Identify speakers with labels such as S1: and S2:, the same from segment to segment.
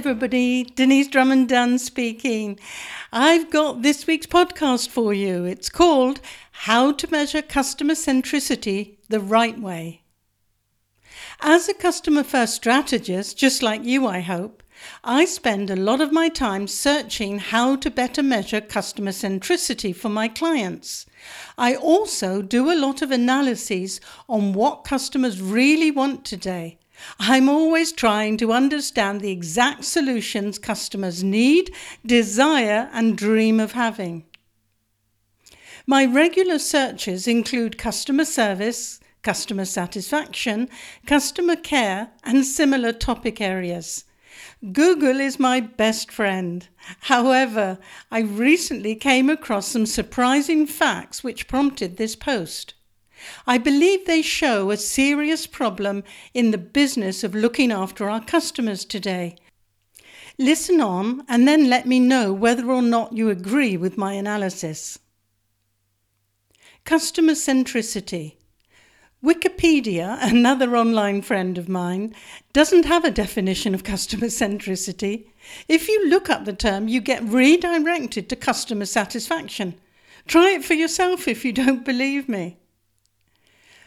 S1: Everybody. Denyse Drummond Dunn speaking. I've got this week's podcast for you. It's called How to Measure Customer Centricity the Right Way. As a customer first strategist, just like you, I hope, I spend a lot of my time searching how to better measure customer centricity for my clients. I also do a lot of analyses on what customers really want today. I'm always trying to understand the exact solutions customers need, desire, and dream of having. My regular searches include customer service, customer satisfaction, customer care, and similar topic areas. Google is my best friend. However, I recently came across some surprising facts which prompted this post. I believe they show a serious problem in the business of looking after our customers today. Listen on and then let me know whether or not you agree with my analysis. Customer centricity. Wikipedia, another online friend of mine, doesn't have a definition of customer centricity. If you look up the term, you get redirected to customer satisfaction. Try it for yourself if you don't believe me.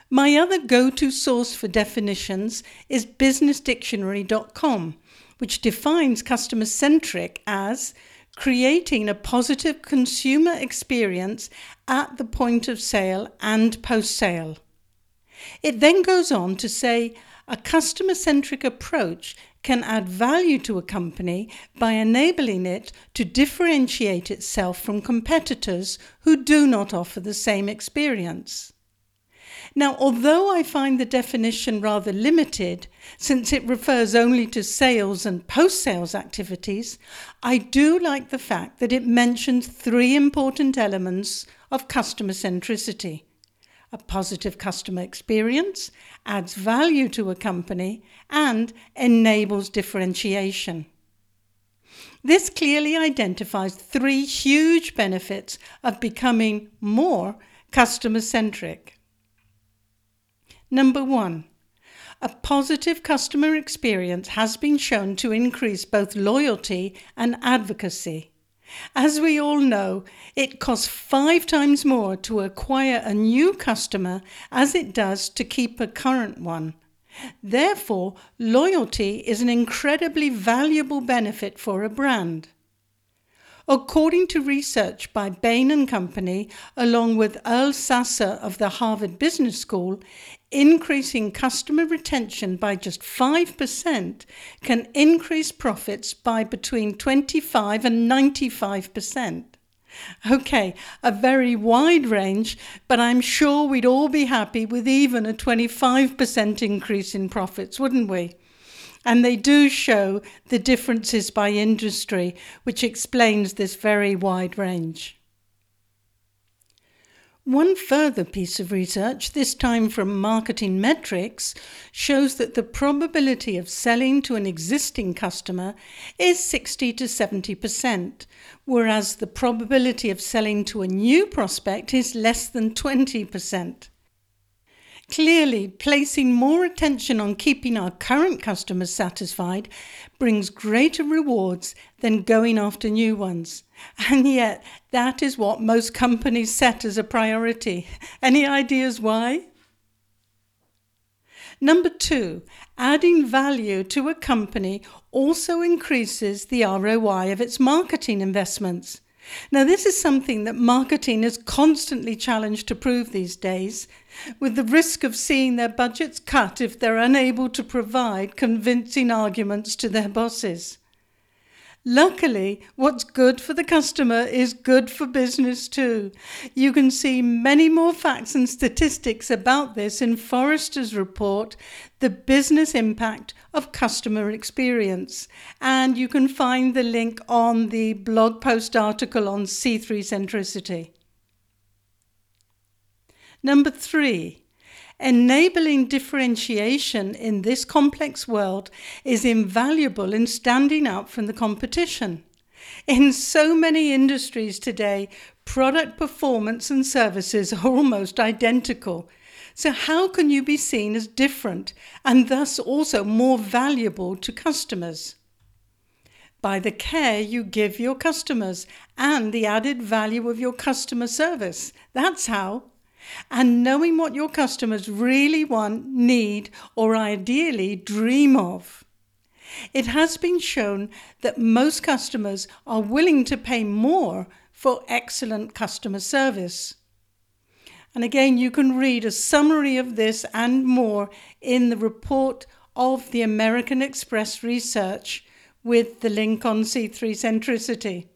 S1: My other go to source for definitions is businessdictionary.com, which defines customer centric as creating a positive consumer experience at the point of sale and post sale. It then goes on to say a customer centric approach can add value to a company by enabling it to differentiate itself from competitors who do not offer the same experience. Now, although I find the definition rather limited, since it refers only to sales and post sales activities, I do like the fact that it mentions three important elements of customer centricity a positive customer experience, adds value to a company, and enables differentiation. This clearly identifies three huge benefits of becoming more customer centric. Number one, a positive customer experience has been shown to increase both loyalty and advocacy. As we all know, it costs five times more to acquire a new customer as it does to keep a current one. Therefore, loyalty is an incredibly valuable benefit for a brand. According to research by Bain and Company, along with Earl Sasser of the Harvard Business School, increasing customer retention by just 5% can increase profits by between 25 and 95%. Okay, a very wide range, but I'm sure we'd all be happy with even a 25% increase in profits, wouldn't we? And they do show the differences by industry, which explains this very wide range. One further piece of research, this time from Marketing Metrics, shows that the probability of selling to an existing customer is 60 to 70%, whereas the probability of selling to a new prospect is less than 20%. Clearly, placing more attention on keeping our current customers satisfied brings greater rewards than going after new ones. And yet, that is what most companies set as a priority. Any ideas why? Number two, adding value to a company also increases the ROI of its marketing investments. Now, this is something that marketing is constantly challenged to prove these days, with the risk of seeing their budgets cut if they're unable to provide convincing arguments to their bosses. Luckily, what's good for the customer is good for business too. You can see many more facts and statistics about this in Forrester's report, The Business Impact of Customer Experience. And you can find the link on the blog post article on C3 centricity. Number three, Enabling differentiation in this complex world is invaluable in standing out from the competition. In so many industries today, product performance and services are almost identical. So, how can you be seen as different and thus also more valuable to customers? by the care you give your customers and the added value of your customer service. That's how. And knowing what your customers really want, need, or ideally dream of. It has been shown that most customers are willing to pay more for excellent customer service. And again, you can read a summary of this and more in the report of the American Express research with the link on C3 centricity.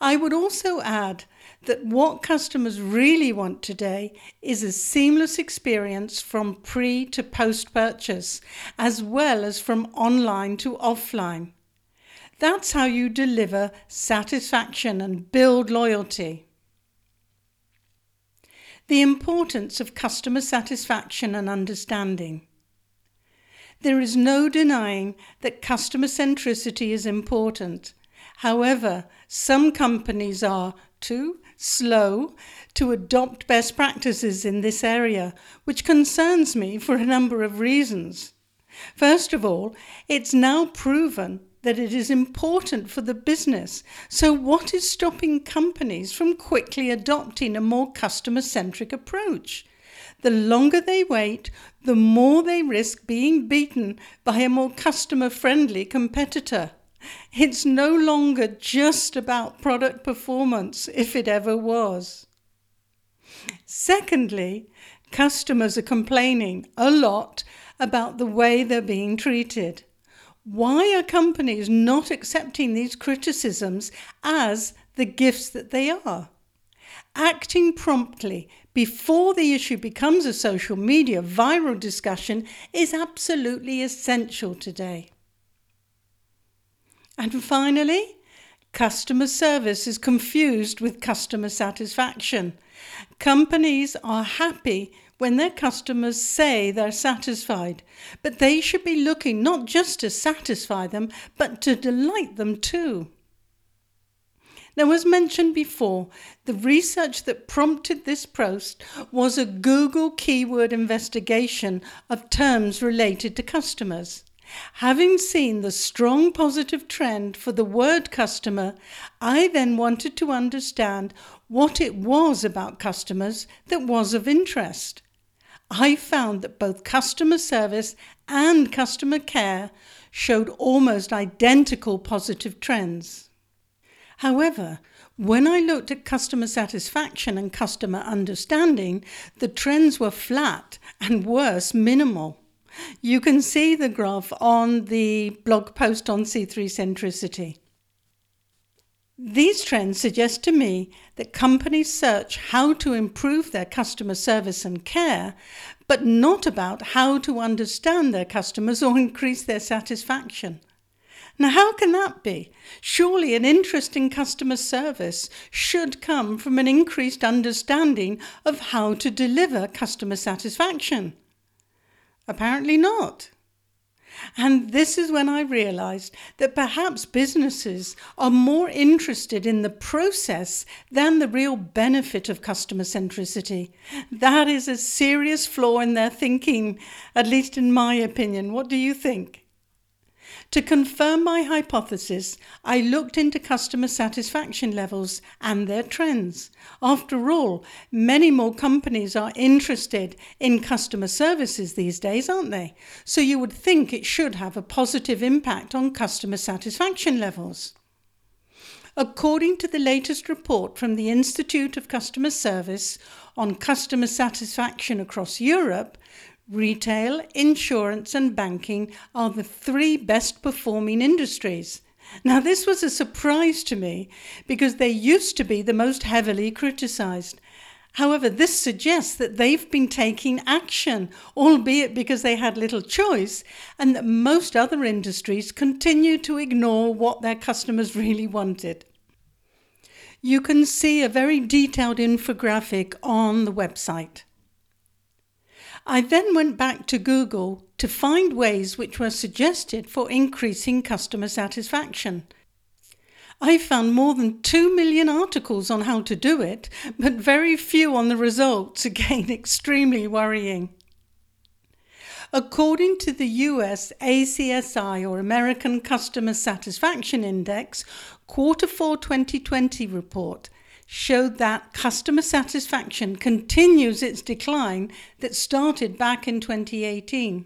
S1: I would also add that what customers really want today is a seamless experience from pre to post purchase, as well as from online to offline. That's how you deliver satisfaction and build loyalty. The importance of customer satisfaction and understanding. There is no denying that customer centricity is important. However, some companies are too slow to adopt best practices in this area, which concerns me for a number of reasons. First of all, it's now proven that it is important for the business. So, what is stopping companies from quickly adopting a more customer centric approach? The longer they wait, the more they risk being beaten by a more customer friendly competitor. It's no longer just about product performance, if it ever was. Secondly, customers are complaining a lot about the way they're being treated. Why are companies not accepting these criticisms as the gifts that they are? Acting promptly before the issue becomes a social media viral discussion is absolutely essential today. And finally, customer service is confused with customer satisfaction. Companies are happy when their customers say they're satisfied, but they should be looking not just to satisfy them, but to delight them too. Now, as mentioned before, the research that prompted this post was a Google keyword investigation of terms related to customers. Having seen the strong positive trend for the word customer, I then wanted to understand what it was about customers that was of interest. I found that both customer service and customer care showed almost identical positive trends. However, when I looked at customer satisfaction and customer understanding, the trends were flat and worse, minimal. You can see the graph on the blog post on C3 centricity. These trends suggest to me that companies search how to improve their customer service and care, but not about how to understand their customers or increase their satisfaction. Now, how can that be? Surely an interest in customer service should come from an increased understanding of how to deliver customer satisfaction. Apparently not. And this is when I realized that perhaps businesses are more interested in the process than the real benefit of customer centricity. That is a serious flaw in their thinking, at least in my opinion. What do you think? To confirm my hypothesis, I looked into customer satisfaction levels and their trends. After all, many more companies are interested in customer services these days, aren't they? So you would think it should have a positive impact on customer satisfaction levels. According to the latest report from the Institute of Customer Service on customer satisfaction across Europe, Retail, insurance, and banking are the three best performing industries. Now, this was a surprise to me because they used to be the most heavily criticized. However, this suggests that they've been taking action, albeit because they had little choice, and that most other industries continue to ignore what their customers really wanted. You can see a very detailed infographic on the website. I then went back to Google to find ways which were suggested for increasing customer satisfaction. I found more than 2 million articles on how to do it, but very few on the results, again, extremely worrying. According to the US ACSI or American Customer Satisfaction Index, quarter 4 2020 report showed that customer satisfaction continues its decline that started back in 2018.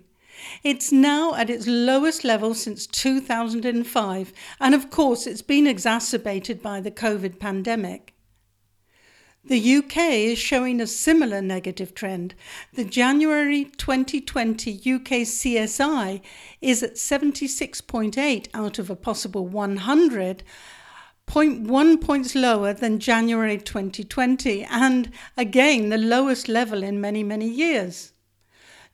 S1: It's now at its lowest level since 2005, and of course, it's been exacerbated by the COVID pandemic. The UK is showing a similar negative trend. The January 2020 UK CSI is at 76.8 out of a possible 100, 0.1 points lower than January 2020, and again the lowest level in many, many years.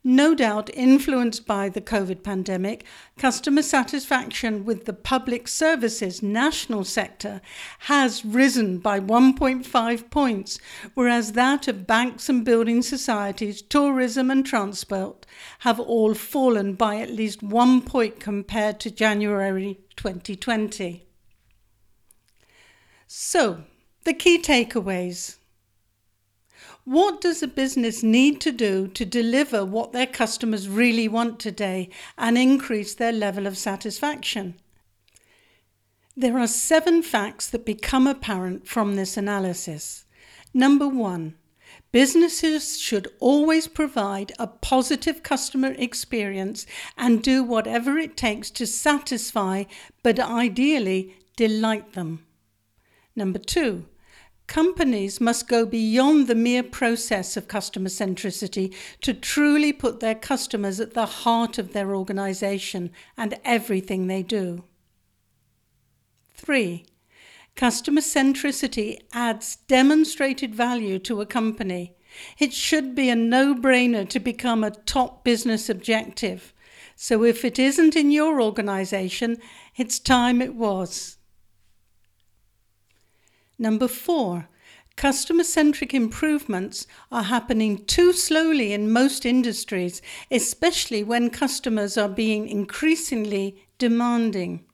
S1: No doubt influenced by the COVID pandemic, customer satisfaction with the public services national sector has risen by 1.5 points, whereas that of banks and building societies, tourism and transport have all fallen by at least one point compared to January 2020. So, the key takeaways. What does a business need to do to deliver what their customers really want today and increase their level of satisfaction? There are seven facts that become apparent from this analysis. Number one, businesses should always provide a positive customer experience and do whatever it takes to satisfy, but ideally delight them. Number two, Companies must go beyond the mere process of customer centricity to truly put their customers at the heart of their organization and everything they do. 3. Customer centricity adds demonstrated value to a company. It should be a no brainer to become a top business objective. So if it isn't in your organization, it's time it was. Number four, customer centric improvements are happening too slowly in most industries, especially when customers are being increasingly demanding.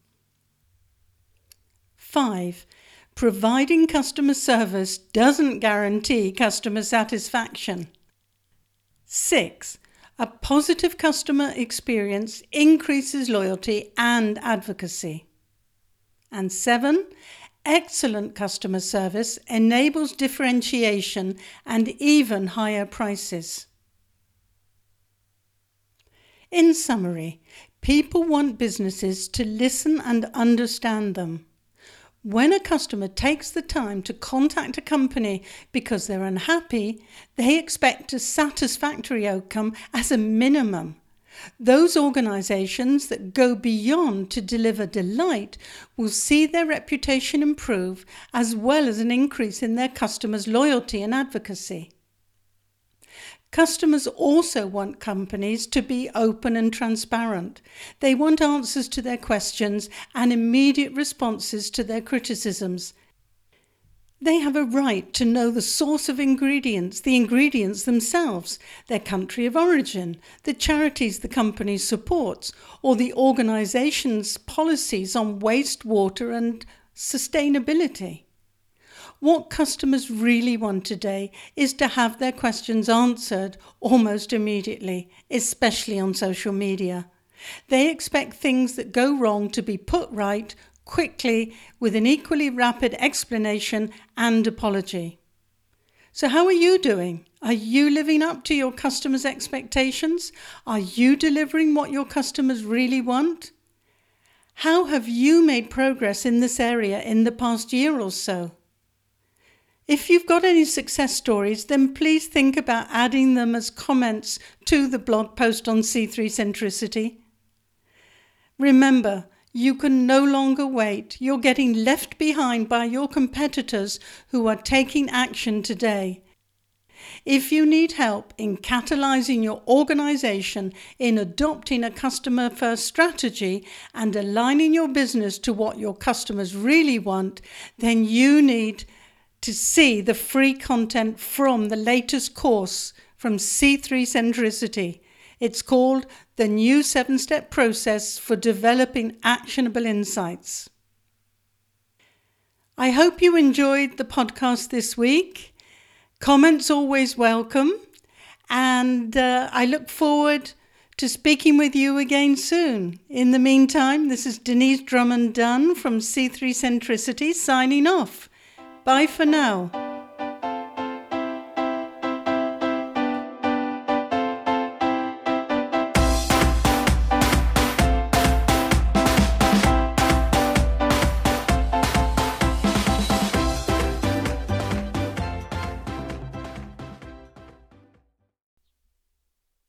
S1: Five, providing customer service doesn't guarantee customer satisfaction. Six, a positive customer experience increases loyalty and advocacy. And seven, Excellent customer service enables differentiation and even higher prices. In summary, people want businesses to listen and understand them. When a customer takes the time to contact a company because they're unhappy, they expect a satisfactory outcome as a minimum. Those organisations that go beyond to deliver delight will see their reputation improve as well as an increase in their customers' loyalty and advocacy. Customers also want companies to be open and transparent. They want answers to their questions and immediate responses to their criticisms. They have a right to know the source of ingredients, the ingredients themselves, their country of origin, the charities the company supports, or the organization's policies on wastewater and sustainability. What customers really want today is to have their questions answered almost immediately, especially on social media. They expect things that go wrong to be put right quickly with an equally rapid explanation and apology. So, how are you doing? Are you living up to your customers' expectations? Are you delivering what your customers really want? How have you made progress in this area in the past year or so? If you've got any success stories, then please think about adding them as comments to the blog post on C3 Centricity. Remember, you can no longer wait. You're getting left behind by your competitors who are taking action today. If you need help in catalyzing your organization in adopting a customer first strategy and aligning your business to what your customers really want, then you need to see the free content from the latest course from C3 Centricity. It's called the new seven step process for developing actionable insights. I hope you enjoyed the podcast this week. Comments always welcome, and uh, I look forward to speaking with you again soon. In the meantime, this is Denyse Drummond Dunn from C3 Centricity signing off. Bye for now.